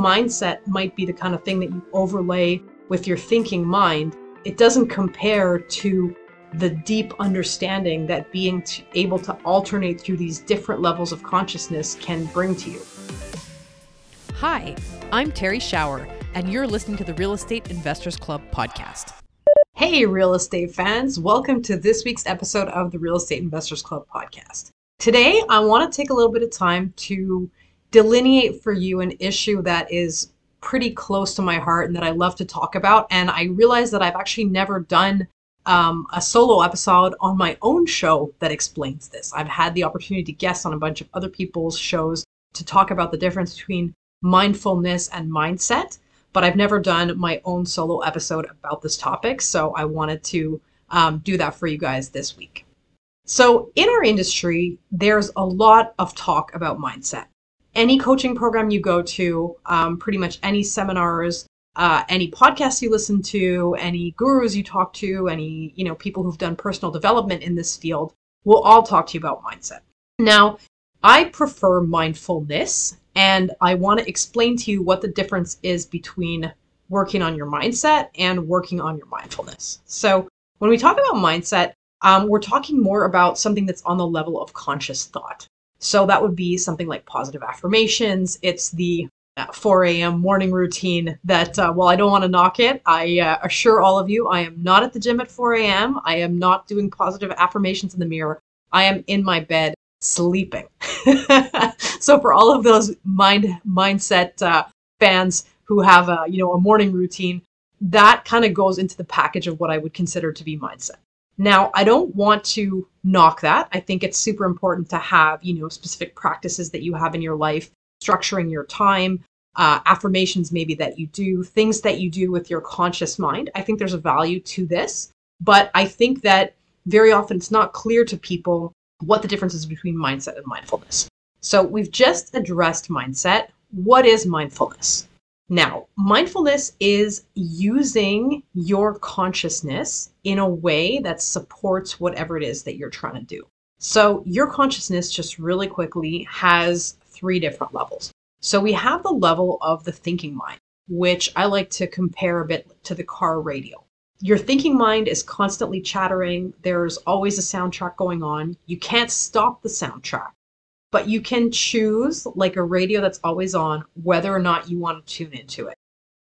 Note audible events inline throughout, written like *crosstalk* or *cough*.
mindset might be the kind of thing that you overlay with your thinking mind, it doesn't compare to the deep understanding that being able to alternate through these different levels of consciousness can bring to you. Hi, I'm Terrie Schauer, and you're listening to the Real Estate Investors Club podcast. Hey, real estate fans, welcome to this week's episode of the Real Estate Investors Club podcast. Today, I want to take a little bit of time to delineate for you an issue that is pretty close to my heart and that I love to talk about. And I realize that I've actually never done um, a solo episode on my own show that explains this. I've had the opportunity to guest on a bunch of other people's shows to talk about the difference between mindfulness and mindset, but I've never done my own solo episode about this topic. So I wanted to um, do that for you guys this week. So, in our industry, there's a lot of talk about mindset any coaching program you go to, um, pretty much any seminars, uh, any podcasts you listen to, any gurus you talk to, any you know people who've done personal development in this field will all talk to you about mindset. Now, I prefer mindfulness, and I want to explain to you what the difference is between working on your mindset and working on your mindfulness. So, when we talk about mindset, um, we're talking more about something that's on the level of conscious thought. So that would be something like positive affirmations. It's the uh, 4 a.m. morning routine that, uh, while I don't want to knock it, I uh, assure all of you I am not at the gym at 4 a.m. I am not doing positive affirmations in the mirror. I am in my bed sleeping. *laughs* so for all of those mind mindset uh, fans who have a you know a morning routine, that kind of goes into the package of what I would consider to be mindset. Now, I don't want to knock that. I think it's super important to have, you know, specific practices that you have in your life, structuring your time, uh, affirmations maybe that you do, things that you do with your conscious mind. I think there's a value to this, but I think that very often it's not clear to people what the difference is between mindset and mindfulness. So we've just addressed mindset. What is mindfulness? Now, mindfulness is using your consciousness in a way that supports whatever it is that you're trying to do. So, your consciousness, just really quickly, has three different levels. So, we have the level of the thinking mind, which I like to compare a bit to the car radio. Your thinking mind is constantly chattering, there's always a soundtrack going on. You can't stop the soundtrack but you can choose like a radio that's always on whether or not you want to tune into it.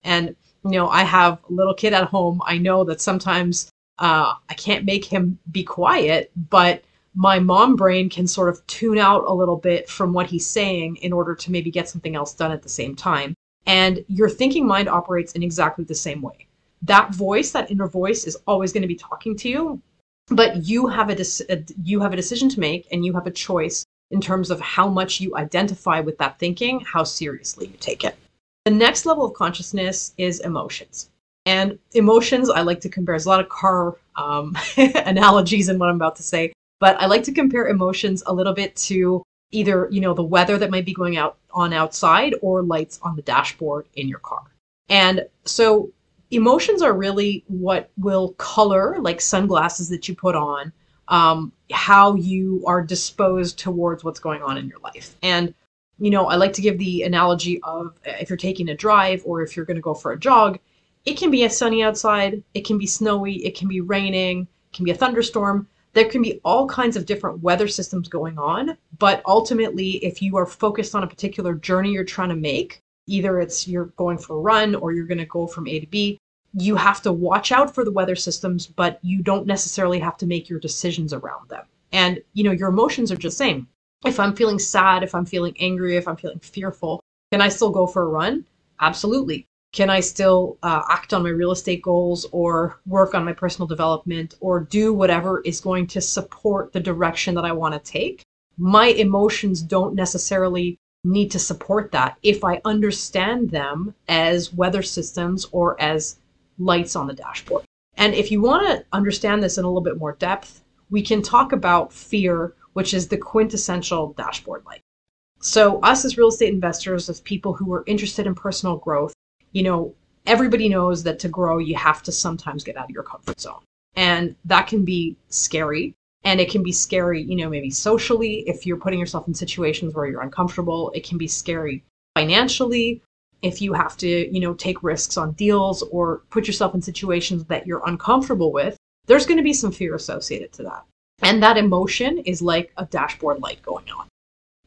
And you know, I have a little kid at home. I know that sometimes uh, I can't make him be quiet, but my mom brain can sort of tune out a little bit from what he's saying in order to maybe get something else done at the same time. And your thinking mind operates in exactly the same way. That voice, that inner voice, is always going to be talking to you, but you have a, de- you have a decision to make, and you have a choice in terms of how much you identify with that thinking, how seriously you take it. The next level of consciousness is emotions. And emotions, I like to compare, there's a lot of car um, *laughs* analogies in what I'm about to say, but I like to compare emotions a little bit to either, you know, the weather that might be going out on outside or lights on the dashboard in your car. And so emotions are really what will color, like sunglasses that you put on, um, how you are disposed towards what's going on in your life. And, you know, I like to give the analogy of if you're taking a drive or if you're going to go for a jog, it can be a sunny outside, it can be snowy, it can be raining, it can be a thunderstorm. There can be all kinds of different weather systems going on, but ultimately, if you are focused on a particular journey you're trying to make, either it's you're going for a run or you're going to go from A to B, you have to watch out for the weather systems, but you don't necessarily have to make your decisions around them. And, you know, your emotions are just the same. If I'm feeling sad, if I'm feeling angry, if I'm feeling fearful, can I still go for a run? Absolutely. Can I still uh, act on my real estate goals or work on my personal development or do whatever is going to support the direction that I want to take? My emotions don't necessarily need to support that if I understand them as weather systems or as lights on the dashboard. And if you want to understand this in a little bit more depth, we can talk about fear, which is the quintessential dashboard light. So, us as real estate investors, as people who are interested in personal growth, you know, everybody knows that to grow, you have to sometimes get out of your comfort zone. And that can be scary. And it can be scary, you know, maybe socially, if you're putting yourself in situations where you're uncomfortable. It can be scary financially if you have to, you know, take risks on deals or put yourself in situations that you're uncomfortable with, there's going to be some fear associated to that. And that emotion is like a dashboard light going on.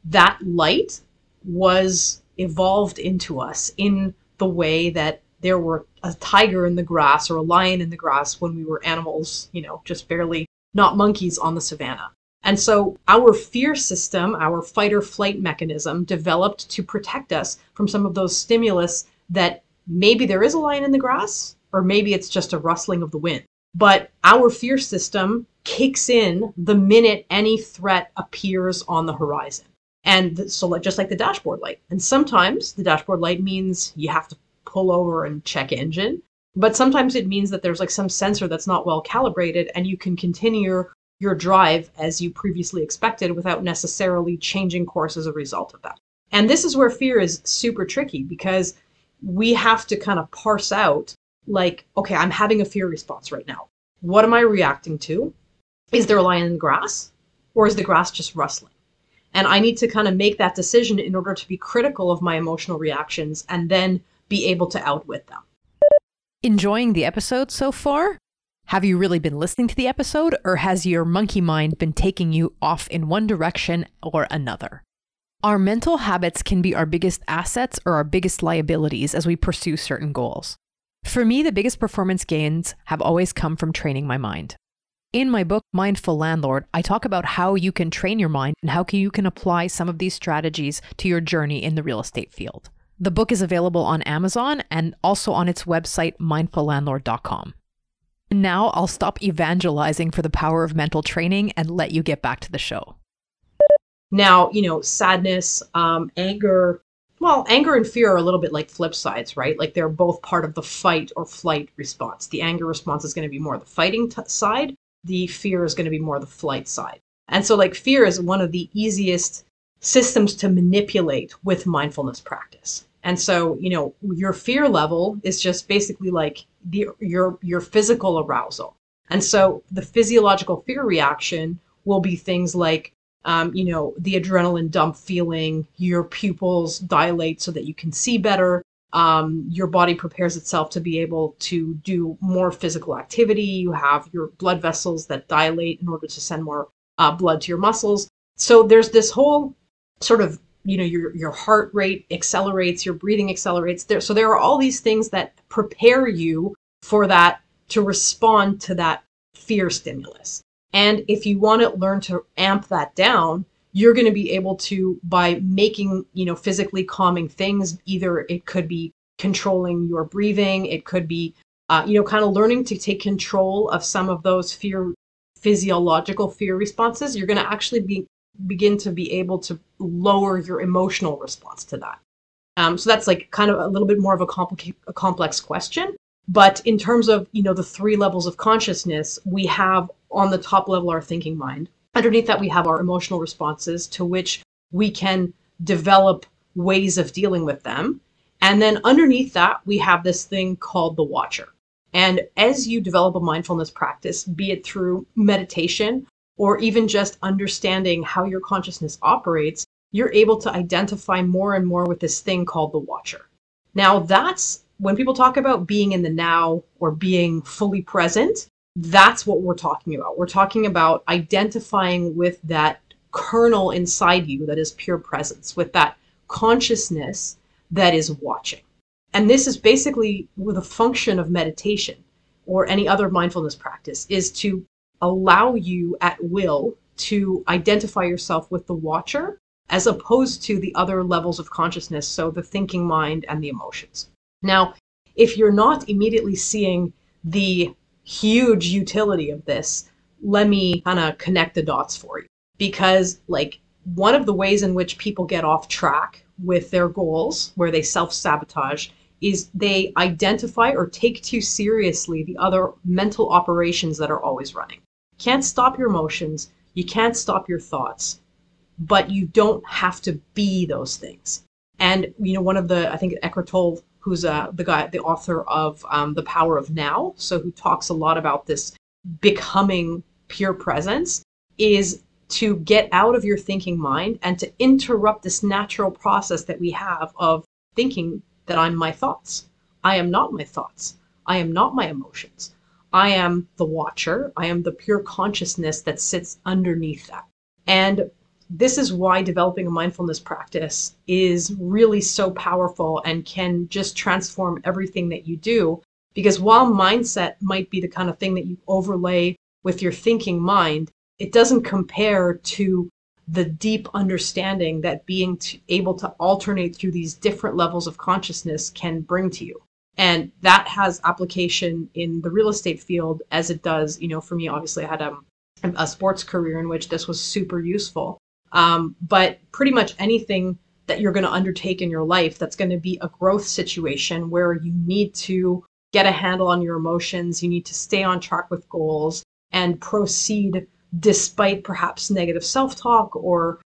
That light was evolved into us in the way that there were a tiger in the grass or a lion in the grass when we were animals, you know, just barely not monkeys on the savannah. And so our fear system, our fight or flight mechanism, developed to protect us from some of those stimulus that maybe there is a lion in the grass, or maybe it's just a rustling of the wind. But our fear system kicks in the minute any threat appears on the horizon. And so, just like the dashboard light. And sometimes the dashboard light means you have to pull over and check engine. But sometimes it means that there's like some sensor that's not well calibrated and you can continue your drive as you previously expected without necessarily changing course as a result of that. And this is where fear is super tricky because we have to kind of parse out like, okay, I'm having a fear response right now. What am I reacting to? Is there a lion in the grass? Or is the grass just rustling? And I need to kind of make that decision in order to be critical of my emotional reactions and then be able to outwit them. Enjoying the episode so far? Have you really been listening to the episode, or has your monkey mind been taking you off in one direction or another? Our mental habits can be our biggest assets or our biggest liabilities as we pursue certain goals. For me, the biggest performance gains have always come from training my mind. In my book, Mindful Landlord, I talk about how you can train your mind and how you can apply some of these strategies to your journey in the real estate field. The book is available on Amazon and also on its website, mindfullandlord.com. Now I'll stop evangelizing for the power of mental training and let you get back to the show. Now, you know, sadness, um, anger, well, anger and fear are a little bit like flip sides, right? Like they're both part of the fight or flight response. The anger response is going to be more the fighting t- side, the fear is going to be more the flight side. And so, like, fear is one of the easiest systems to manipulate with mindfulness practice. And so, you know, your fear level is just basically like the, your your physical arousal. And so the physiological fear reaction will be things like um, you know, the adrenaline dump feeling, your pupils dilate so that you can see better. Um, your body prepares itself to be able to do more physical activity. You have your blood vessels that dilate in order to send more uh, blood to your muscles. So there's this whole sort of you know your your heart rate accelerates, your breathing accelerates. There, so there are all these things that prepare you for that to respond to that fear stimulus. And if you want to learn to amp that down, you're going to be able to by making you know physically calming things. Either it could be controlling your breathing, it could be uh, you know kind of learning to take control of some of those fear physiological fear responses. You're going to actually be begin to be able to lower your emotional response to that. Um, so that's like kind of a little bit more of a, complica- a complex question. But in terms of you know the three levels of consciousness, we have on the top level our thinking mind. Underneath that, we have our emotional responses to which we can develop ways of dealing with them. And then underneath that, we have this thing called the watcher. And as you develop a mindfulness practice, be it through meditation or even just understanding how your consciousness operates, you're able to identify more and more with this thing called the watcher. Now, that's when people talk about being in the now or being fully present, that's what we're talking about. We're talking about identifying with that kernel inside you that is pure presence, with that consciousness that is watching. And this is basically a function of meditation or any other mindfulness practice is to allow you at will to identify yourself with the watcher as opposed to the other levels of consciousness, so the thinking mind and the emotions. Now, if you're not immediately seeing the huge utility of this, let me kind of connect the dots for you. Because, like, one of the ways in which people get off track with their goals, where they self sabotage, is they identify or take too seriously the other mental operations that are always running. Can't stop your emotions, you can't stop your thoughts, but you don't have to be those things. And you know, one of the I think Eckhart Tolle, who's uh, the guy, the author of um, The Power of Now, so who talks a lot about this becoming pure presence, is to get out of your thinking mind and to interrupt this natural process that we have of thinking that I'm my thoughts. I am not my thoughts. I am not my emotions. I am the watcher. I am the pure consciousness that sits underneath that. And this is why developing a mindfulness practice is really so powerful and can just transform everything that you do. Because while mindset might be the kind of thing that you overlay with your thinking mind, it doesn't compare to the deep understanding that being able to alternate through these different levels of consciousness can bring to you. And that has application in the real estate field as it does you know for me obviously i had a, a sports career in which this was super useful. Um, but pretty much anything that you're going to undertake in your life that's going to be a growth situation where you need to get a handle on your emotions you need to stay on track with goals and proceed despite perhaps negative self-talk or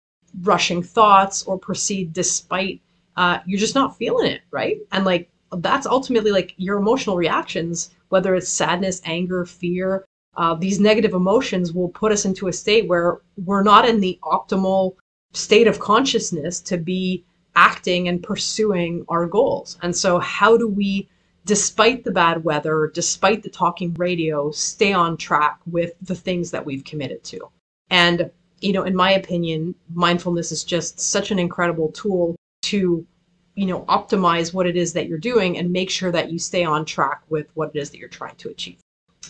rushing thoughts or proceed despite uh, you're just not feeling it right and like that's ultimately like your emotional reactions, whether it's sadness, anger, fear. Uh, these negative emotions will put us into a state where we're not in the optimal state of consciousness to be acting and pursuing our goals. And so, how do we, despite the bad weather, despite the talking radio, stay on track with the things that we've committed to? And, you know, in my opinion, mindfulness is just such an incredible tool to you know optimize what it is that you're doing and make sure that you stay on track with what it is that you're trying to achieve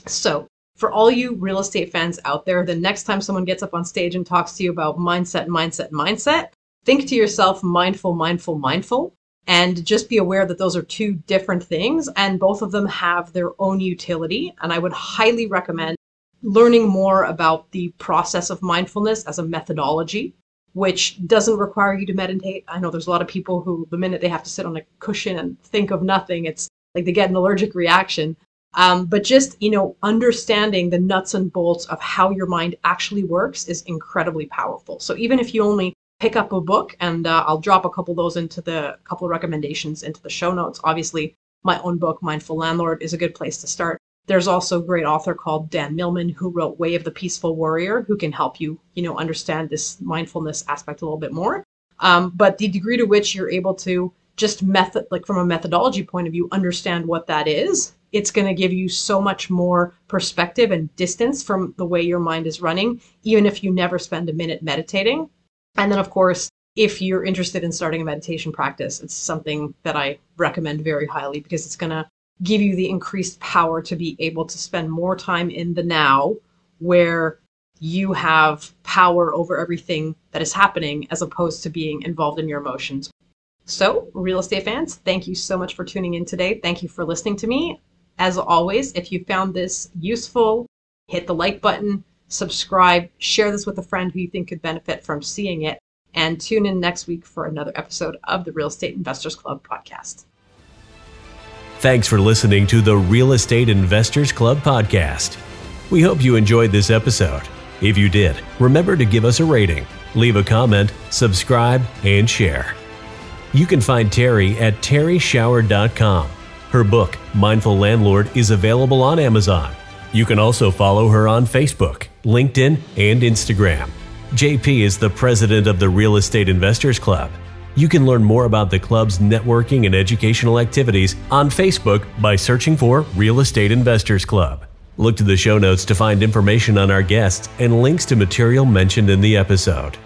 so for all you real estate fans out there the next time someone gets up on stage and talks to you about mindset mindset mindset think to yourself mindful mindful mindful and just be aware that those are two different things and both of them have their own utility and i would highly recommend learning more about the process of mindfulness as a methodology which doesn't require you to meditate. I know there's a lot of people who, the minute they have to sit on a cushion and think of nothing, it's like they get an allergic reaction. Um, but just, you know, understanding the nuts and bolts of how your mind actually works is incredibly powerful. So even if you only pick up a book, and uh, I'll drop a couple those into the couple recommendations into the show notes. Obviously, my own book, Mindful Landlord, is a good place to start. There's also a great author called Dan Millman who wrote Way of the Peaceful Warrior, who can help you, you know, understand this mindfulness aspect a little bit more. Um, but the degree to which you're able to just method, like from a methodology point of view, understand what that is, it's going to give you so much more perspective and distance from the way your mind is running, even if you never spend a minute meditating. And then, of course, if you're interested in starting a meditation practice, it's something that I recommend very highly because it's going to give you the increased power to be able to spend more time in the now where you have power over everything that is happening as opposed to being involved in your emotions. So, real estate fans, thank you so much for tuning in today. Thank you for listening to me. As always, if you found this useful, hit the like button, subscribe, share this with a friend who you think could benefit from seeing it, and tune in next week for another episode of the Real Estate Investors Club podcast. Thanks for listening to the Real Estate Investors Club podcast. We hope you enjoyed this episode. If you did, remember to give us a rating, leave a comment, subscribe, and share. You can find Terrie at terrieschauer.com. Her book, Mindful Landlord, is available on Amazon. You can also follow her on Facebook, LinkedIn, and Instagram. JP is the president of the Real Estate Investors Club you can learn more about the club's networking and educational activities on Facebook by searching for Real Estate Investors Club. Look to the show notes to find information on our guests and links to material mentioned in the episode.